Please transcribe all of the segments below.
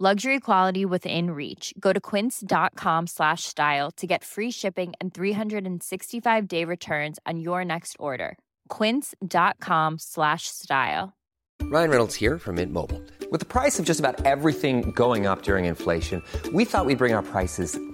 Luxury quality within reach. Go to quince.com slash style to get free shipping and 365 day returns on your next order. Quince.com slash style. Ryan Reynolds here from Mint Mobile. With the price of just about everything going up during inflation, we thought we'd bring our prices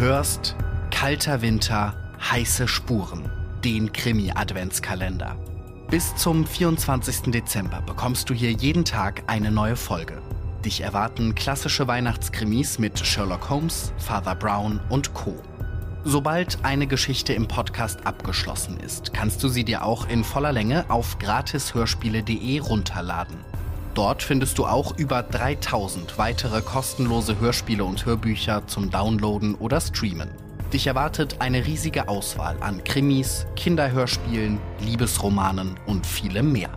hörst Kalter Winter, heiße Spuren, den Krimi-Adventskalender. Bis zum 24. Dezember bekommst du hier jeden Tag eine neue Folge. Dich erwarten klassische Weihnachtskrimis mit Sherlock Holmes, Father Brown und Co. Sobald eine Geschichte im Podcast abgeschlossen ist, kannst du sie dir auch in voller Länge auf gratishörspiele.de runterladen. Dort findest du auch über 3000 weitere kostenlose Hörspiele und Hörbücher zum Downloaden oder Streamen. Dich erwartet eine riesige Auswahl an Krimis, Kinderhörspielen, Liebesromanen und vielem mehr.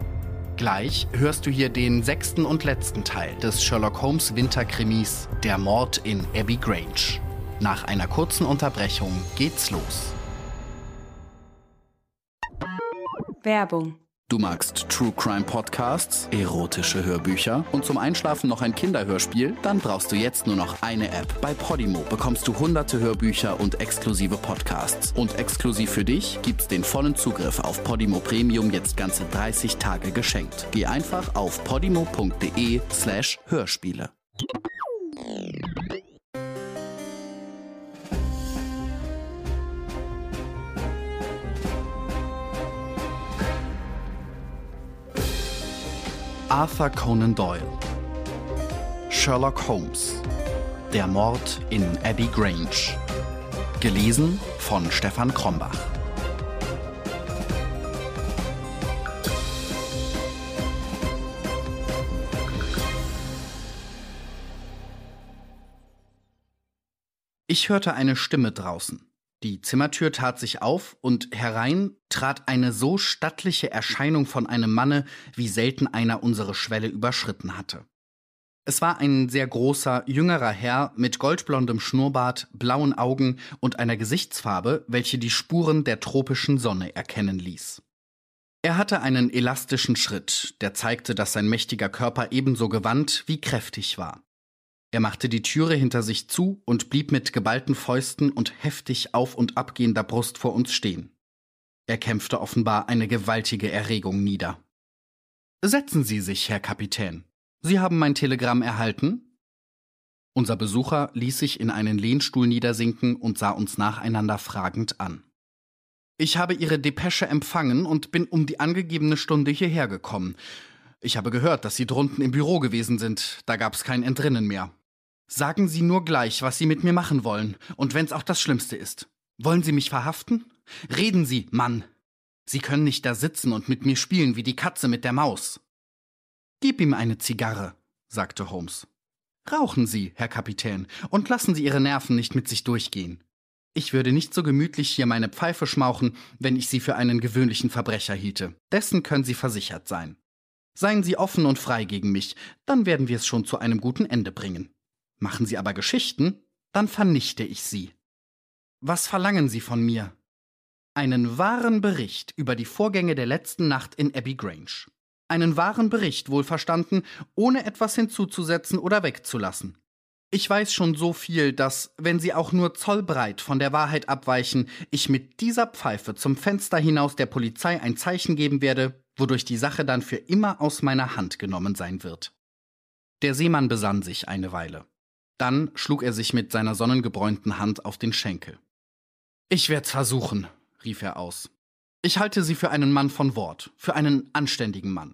Gleich hörst du hier den sechsten und letzten Teil des Sherlock Holmes Winterkrimis Der Mord in Abbey Grange. Nach einer kurzen Unterbrechung geht's los. Werbung. Du magst True Crime Podcasts, erotische Hörbücher und zum Einschlafen noch ein Kinderhörspiel? Dann brauchst du jetzt nur noch eine App. Bei Podimo bekommst du hunderte Hörbücher und exklusive Podcasts. Und exklusiv für dich gibt's den vollen Zugriff auf Podimo Premium jetzt ganze 30 Tage geschenkt. Geh einfach auf podimo.de Arthur Conan Doyle. Sherlock Holmes. Der Mord in Abbey Grange. Gelesen von Stefan Krombach. Ich hörte eine Stimme draußen. Die Zimmertür tat sich auf und herein trat eine so stattliche Erscheinung von einem Manne, wie selten einer unsere Schwelle überschritten hatte. Es war ein sehr großer, jüngerer Herr mit goldblondem Schnurrbart, blauen Augen und einer Gesichtsfarbe, welche die Spuren der tropischen Sonne erkennen ließ. Er hatte einen elastischen Schritt, der zeigte, dass sein mächtiger Körper ebenso gewandt wie kräftig war. Er machte die Türe hinter sich zu und blieb mit geballten Fäusten und heftig auf und abgehender Brust vor uns stehen. Er kämpfte offenbar eine gewaltige Erregung nieder. Setzen Sie sich, Herr Kapitän. Sie haben mein Telegramm erhalten? Unser Besucher ließ sich in einen Lehnstuhl niedersinken und sah uns nacheinander fragend an. Ich habe Ihre Depesche empfangen und bin um die angegebene Stunde hierher gekommen. Ich habe gehört, dass Sie drunten im Büro gewesen sind. Da gab's kein Entrinnen mehr. Sagen Sie nur gleich, was Sie mit mir machen wollen, und wenn's auch das Schlimmste ist. Wollen Sie mich verhaften? Reden Sie, Mann. Sie können nicht da sitzen und mit mir spielen wie die Katze mit der Maus. Gib ihm eine Zigarre, sagte Holmes. Rauchen Sie, Herr Kapitän, und lassen Sie Ihre Nerven nicht mit sich durchgehen. Ich würde nicht so gemütlich hier meine Pfeife schmauchen, wenn ich Sie für einen gewöhnlichen Verbrecher hielte. Dessen können Sie versichert sein. Seien Sie offen und frei gegen mich, dann werden wir es schon zu einem guten Ende bringen. Machen Sie aber Geschichten, dann vernichte ich Sie. Was verlangen Sie von mir? Einen wahren Bericht über die Vorgänge der letzten Nacht in Abbey Grange. Einen wahren Bericht, wohlverstanden, ohne etwas hinzuzusetzen oder wegzulassen. Ich weiß schon so viel, dass, wenn Sie auch nur zollbreit von der Wahrheit abweichen, ich mit dieser Pfeife zum Fenster hinaus der Polizei ein Zeichen geben werde, wodurch die Sache dann für immer aus meiner Hand genommen sein wird. Der Seemann besann sich eine Weile. Dann schlug er sich mit seiner sonnengebräunten Hand auf den Schenkel. Ich werd's versuchen, rief er aus. Ich halte Sie für einen Mann von Wort, für einen anständigen Mann.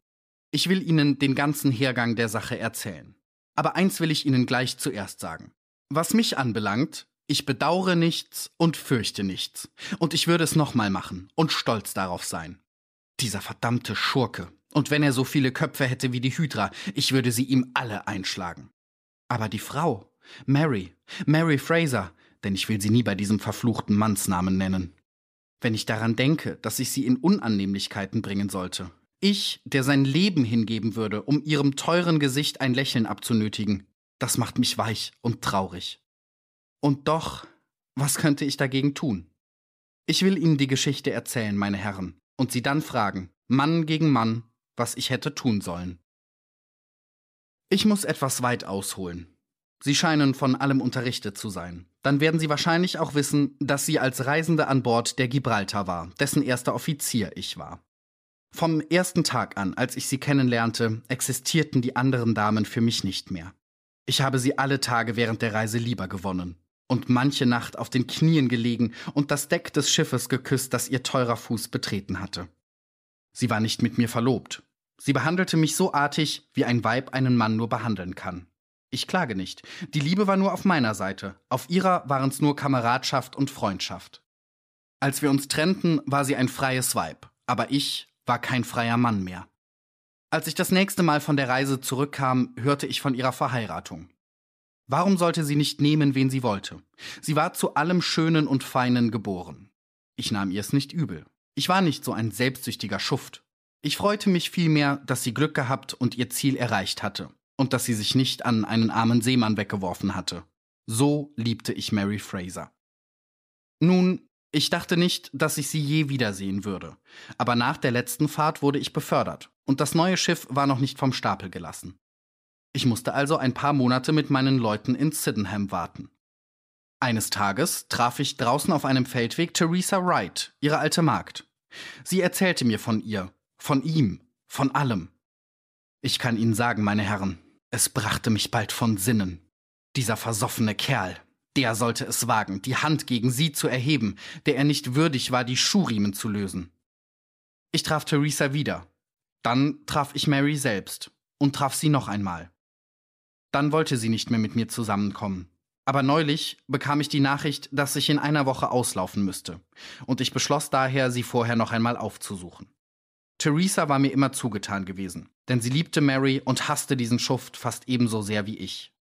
Ich will Ihnen den ganzen Hergang der Sache erzählen. Aber eins will ich Ihnen gleich zuerst sagen. Was mich anbelangt, ich bedaure nichts und fürchte nichts. Und ich würde es nochmal machen und stolz darauf sein. Dieser verdammte Schurke. Und wenn er so viele Köpfe hätte wie die Hydra, ich würde sie ihm alle einschlagen. Aber die Frau, Mary, Mary Fraser, denn ich will sie nie bei diesem verfluchten Mannsnamen nennen. Wenn ich daran denke, dass ich sie in Unannehmlichkeiten bringen sollte. Ich, der sein Leben hingeben würde, um ihrem teuren Gesicht ein Lächeln abzunötigen, das macht mich weich und traurig. Und doch, was könnte ich dagegen tun? Ich will Ihnen die Geschichte erzählen, meine Herren, und sie dann fragen, Mann gegen Mann, was ich hätte tun sollen. Ich muss etwas weit ausholen. Sie scheinen von allem unterrichtet zu sein. Dann werden Sie wahrscheinlich auch wissen, dass sie als Reisende an Bord der Gibraltar war, dessen erster Offizier ich war. Vom ersten Tag an, als ich sie kennenlernte, existierten die anderen Damen für mich nicht mehr. Ich habe sie alle Tage während der Reise lieber gewonnen und manche Nacht auf den Knien gelegen und das Deck des Schiffes geküsst, das ihr teurer Fuß betreten hatte. Sie war nicht mit mir verlobt. Sie behandelte mich so artig, wie ein Weib einen Mann nur behandeln kann. Ich klage nicht. Die Liebe war nur auf meiner Seite. Auf ihrer waren's nur Kameradschaft und Freundschaft. Als wir uns trennten, war sie ein freies Weib, aber ich war kein freier Mann mehr. Als ich das nächste Mal von der Reise zurückkam, hörte ich von ihrer Verheiratung. Warum sollte sie nicht nehmen, wen sie wollte? Sie war zu allem Schönen und Feinen geboren. Ich nahm ihr es nicht übel. Ich war nicht so ein selbstsüchtiger Schuft. Ich freute mich vielmehr, dass sie Glück gehabt und ihr Ziel erreicht hatte und dass sie sich nicht an einen armen Seemann weggeworfen hatte. So liebte ich Mary Fraser. Nun, ich dachte nicht, dass ich sie je wiedersehen würde, aber nach der letzten Fahrt wurde ich befördert und das neue Schiff war noch nicht vom Stapel gelassen. Ich musste also ein paar Monate mit meinen Leuten in Sydenham warten. Eines Tages traf ich draußen auf einem Feldweg Theresa Wright, ihre alte Magd. Sie erzählte mir von ihr, von ihm, von allem. Ich kann Ihnen sagen, meine Herren, es brachte mich bald von Sinnen. Dieser versoffene Kerl, der sollte es wagen, die Hand gegen sie zu erheben, der er nicht würdig war, die Schuhriemen zu lösen. Ich traf Theresa wieder. Dann traf ich Mary selbst und traf sie noch einmal. Dann wollte sie nicht mehr mit mir zusammenkommen. Aber neulich bekam ich die Nachricht, dass ich in einer Woche auslaufen müsste, und ich beschloss daher, sie vorher noch einmal aufzusuchen. Theresa war mir immer zugetan gewesen, denn sie liebte Mary und hasste diesen Schuft fast ebenso sehr wie ich.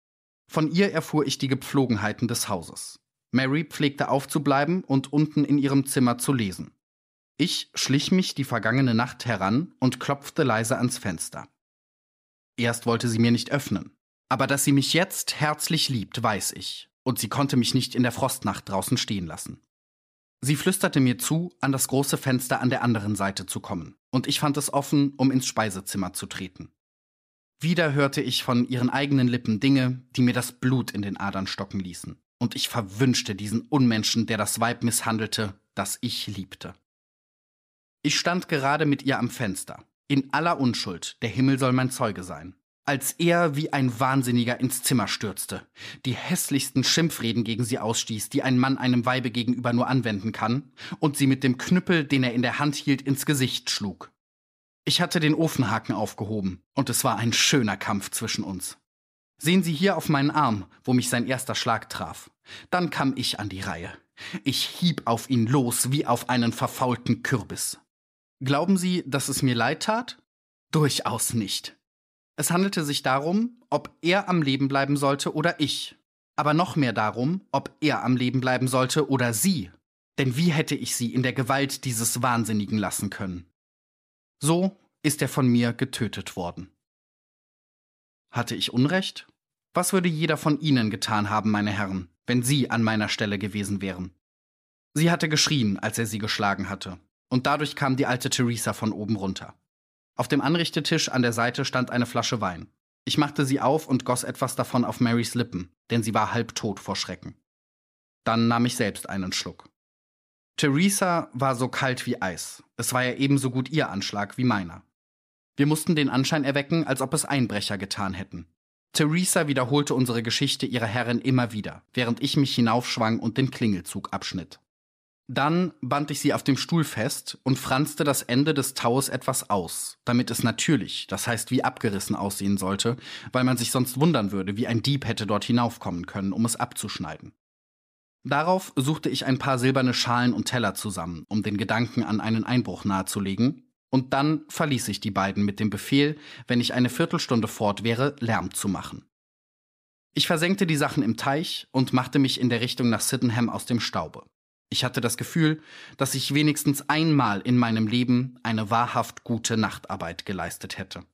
Von ihr erfuhr ich die Gepflogenheiten des Hauses. Mary pflegte aufzubleiben und unten in ihrem Zimmer zu lesen. Ich schlich mich die vergangene Nacht heran und klopfte leise ans Fenster. Erst wollte sie mir nicht öffnen, aber dass sie mich jetzt herzlich liebt, weiß ich, und sie konnte mich nicht in der Frostnacht draußen stehen lassen. Sie flüsterte mir zu, an das große Fenster an der anderen Seite zu kommen, und ich fand es offen, um ins Speisezimmer zu treten. Wieder hörte ich von ihren eigenen Lippen Dinge, die mir das Blut in den Adern stocken ließen, und ich verwünschte diesen Unmenschen, der das Weib misshandelte, das ich liebte. Ich stand gerade mit ihr am Fenster, in aller Unschuld, der Himmel soll mein Zeuge sein, als er wie ein Wahnsinniger ins Zimmer stürzte, die hässlichsten Schimpfreden gegen sie ausstieß, die ein Mann einem Weibe gegenüber nur anwenden kann, und sie mit dem Knüppel, den er in der Hand hielt, ins Gesicht schlug. Ich hatte den Ofenhaken aufgehoben, und es war ein schöner Kampf zwischen uns. Sehen Sie hier auf meinen Arm, wo mich sein erster Schlag traf. Dann kam ich an die Reihe. Ich hieb auf ihn los wie auf einen verfaulten Kürbis. Glauben Sie, dass es mir leid tat? Durchaus nicht. Es handelte sich darum, ob er am Leben bleiben sollte oder ich. Aber noch mehr darum, ob er am Leben bleiben sollte oder sie. Denn wie hätte ich sie in der Gewalt dieses Wahnsinnigen lassen können? So ist er von mir getötet worden. Hatte ich Unrecht? Was würde jeder von Ihnen getan haben, meine Herren, wenn Sie an meiner Stelle gewesen wären? Sie hatte geschrien, als er sie geschlagen hatte, und dadurch kam die alte Theresa von oben runter. Auf dem Anrichtetisch an der Seite stand eine Flasche Wein. Ich machte sie auf und goss etwas davon auf Marys Lippen, denn sie war halb tot vor Schrecken. Dann nahm ich selbst einen Schluck. Theresa war so kalt wie Eis. Es war ja ebenso gut ihr Anschlag wie meiner. Wir mussten den Anschein erwecken, als ob es Einbrecher getan hätten. Theresa wiederholte unsere Geschichte ihrer Herrin immer wieder, während ich mich hinaufschwang und den Klingelzug abschnitt. Dann band ich sie auf dem Stuhl fest und franzte das Ende des Taues etwas aus, damit es natürlich, das heißt wie abgerissen aussehen sollte, weil man sich sonst wundern würde, wie ein Dieb hätte dort hinaufkommen können, um es abzuschneiden. Darauf suchte ich ein paar silberne Schalen und Teller zusammen, um den Gedanken an einen Einbruch nahezulegen, und dann verließ ich die beiden mit dem Befehl, wenn ich eine Viertelstunde fort wäre, Lärm zu machen. Ich versenkte die Sachen im Teich und machte mich in der Richtung nach Sydenham aus dem Staube. Ich hatte das Gefühl, dass ich wenigstens einmal in meinem Leben eine wahrhaft gute Nachtarbeit geleistet hätte.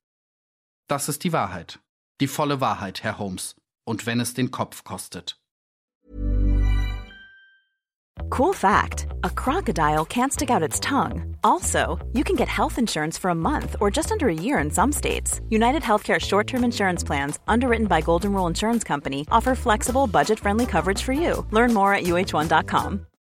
Das ist die Wahrheit. Die volle Wahrheit, Herr Holmes. Und wenn es den Kopf kostet. Cool fact a crocodile can't stick out its tongue. Also, you can get health insurance for a month or just under a year in some states. United Healthcare short term insurance plans, underwritten by Golden Rule Insurance Company, offer flexible, budget friendly coverage for you. Learn more at uh1.com.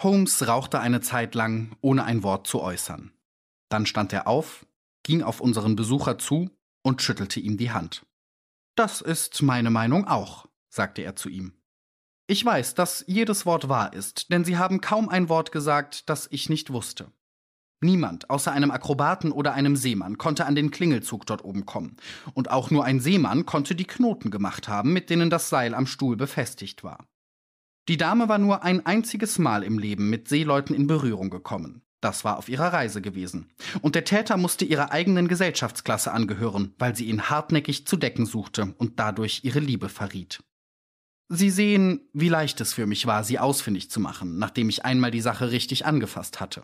Holmes rauchte eine Zeit lang, ohne ein Wort zu äußern. Dann stand er auf, ging auf unseren Besucher zu und schüttelte ihm die Hand. Das ist meine Meinung auch, sagte er zu ihm. Ich weiß, dass jedes Wort wahr ist, denn Sie haben kaum ein Wort gesagt, das ich nicht wusste. Niemand außer einem Akrobaten oder einem Seemann konnte an den Klingelzug dort oben kommen, und auch nur ein Seemann konnte die Knoten gemacht haben, mit denen das Seil am Stuhl befestigt war. Die Dame war nur ein einziges Mal im Leben mit Seeleuten in Berührung gekommen. Das war auf ihrer Reise gewesen. Und der Täter musste ihrer eigenen Gesellschaftsklasse angehören, weil sie ihn hartnäckig zu decken suchte und dadurch ihre Liebe verriet. Sie sehen, wie leicht es für mich war, sie ausfindig zu machen, nachdem ich einmal die Sache richtig angefasst hatte.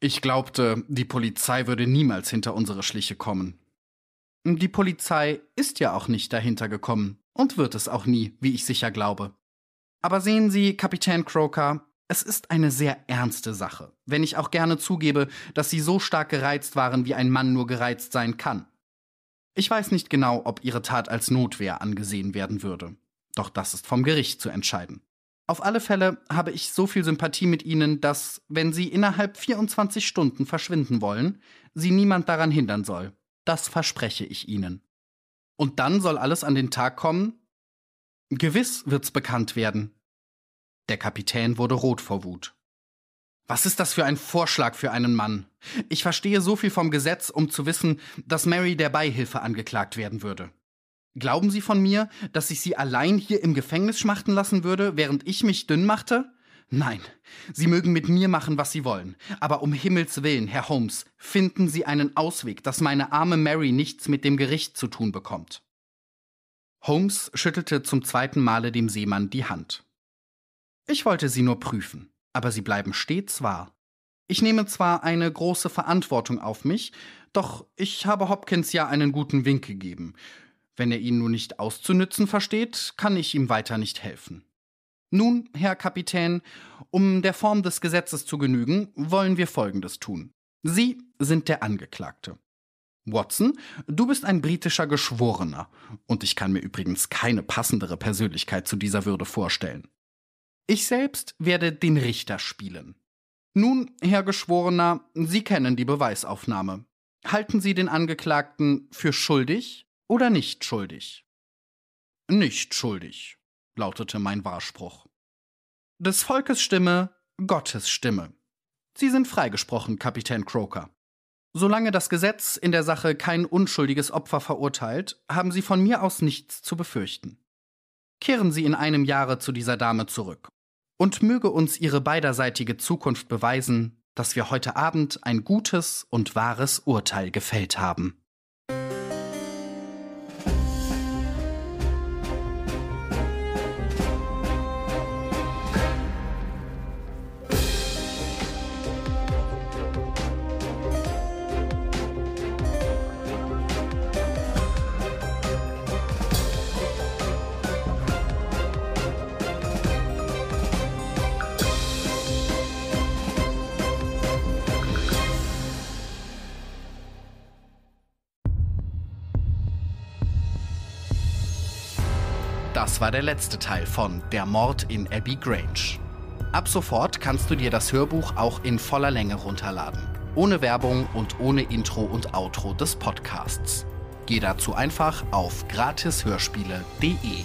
Ich glaubte, die Polizei würde niemals hinter unsere Schliche kommen. Die Polizei ist ja auch nicht dahinter gekommen und wird es auch nie, wie ich sicher glaube. Aber sehen Sie, Kapitän Croker, es ist eine sehr ernste Sache, wenn ich auch gerne zugebe, dass Sie so stark gereizt waren, wie ein Mann nur gereizt sein kann. Ich weiß nicht genau, ob Ihre Tat als Notwehr angesehen werden würde. Doch das ist vom Gericht zu entscheiden. Auf alle Fälle habe ich so viel Sympathie mit Ihnen, dass, wenn Sie innerhalb 24 Stunden verschwinden wollen, Sie niemand daran hindern soll. Das verspreche ich Ihnen. Und dann soll alles an den Tag kommen, Gewiss wird's bekannt werden. Der Kapitän wurde rot vor Wut. Was ist das für ein Vorschlag für einen Mann? Ich verstehe so viel vom Gesetz, um zu wissen, dass Mary der Beihilfe angeklagt werden würde. Glauben Sie von mir, dass ich Sie allein hier im Gefängnis schmachten lassen würde, während ich mich dünn machte? Nein, Sie mögen mit mir machen, was Sie wollen. Aber um Himmels willen, Herr Holmes, finden Sie einen Ausweg, dass meine arme Mary nichts mit dem Gericht zu tun bekommt. Holmes schüttelte zum zweiten Male dem Seemann die Hand. Ich wollte Sie nur prüfen, aber Sie bleiben stets wahr. Ich nehme zwar eine große Verantwortung auf mich, doch ich habe Hopkins ja einen guten Wink gegeben. Wenn er ihn nur nicht auszunützen versteht, kann ich ihm weiter nicht helfen. Nun, Herr Kapitän, um der Form des Gesetzes zu genügen, wollen wir Folgendes tun. Sie sind der Angeklagte. Watson, du bist ein britischer Geschworener, und ich kann mir übrigens keine passendere Persönlichkeit zu dieser Würde vorstellen. Ich selbst werde den Richter spielen. Nun, Herr Geschworener, Sie kennen die Beweisaufnahme. Halten Sie den Angeklagten für schuldig oder nicht schuldig? Nicht schuldig, lautete mein Wahrspruch. Des Volkes Stimme, Gottes Stimme. Sie sind freigesprochen, Kapitän Croker. Solange das Gesetz in der Sache kein unschuldiges Opfer verurteilt, haben Sie von mir aus nichts zu befürchten. Kehren Sie in einem Jahre zu dieser Dame zurück. Und möge uns Ihre beiderseitige Zukunft beweisen, dass wir heute Abend ein gutes und wahres Urteil gefällt haben. Das war der letzte Teil von Der Mord in Abbey Grange. Ab sofort kannst du dir das Hörbuch auch in voller Länge runterladen. Ohne Werbung und ohne Intro und Outro des Podcasts. Geh dazu einfach auf gratishörspiele.de.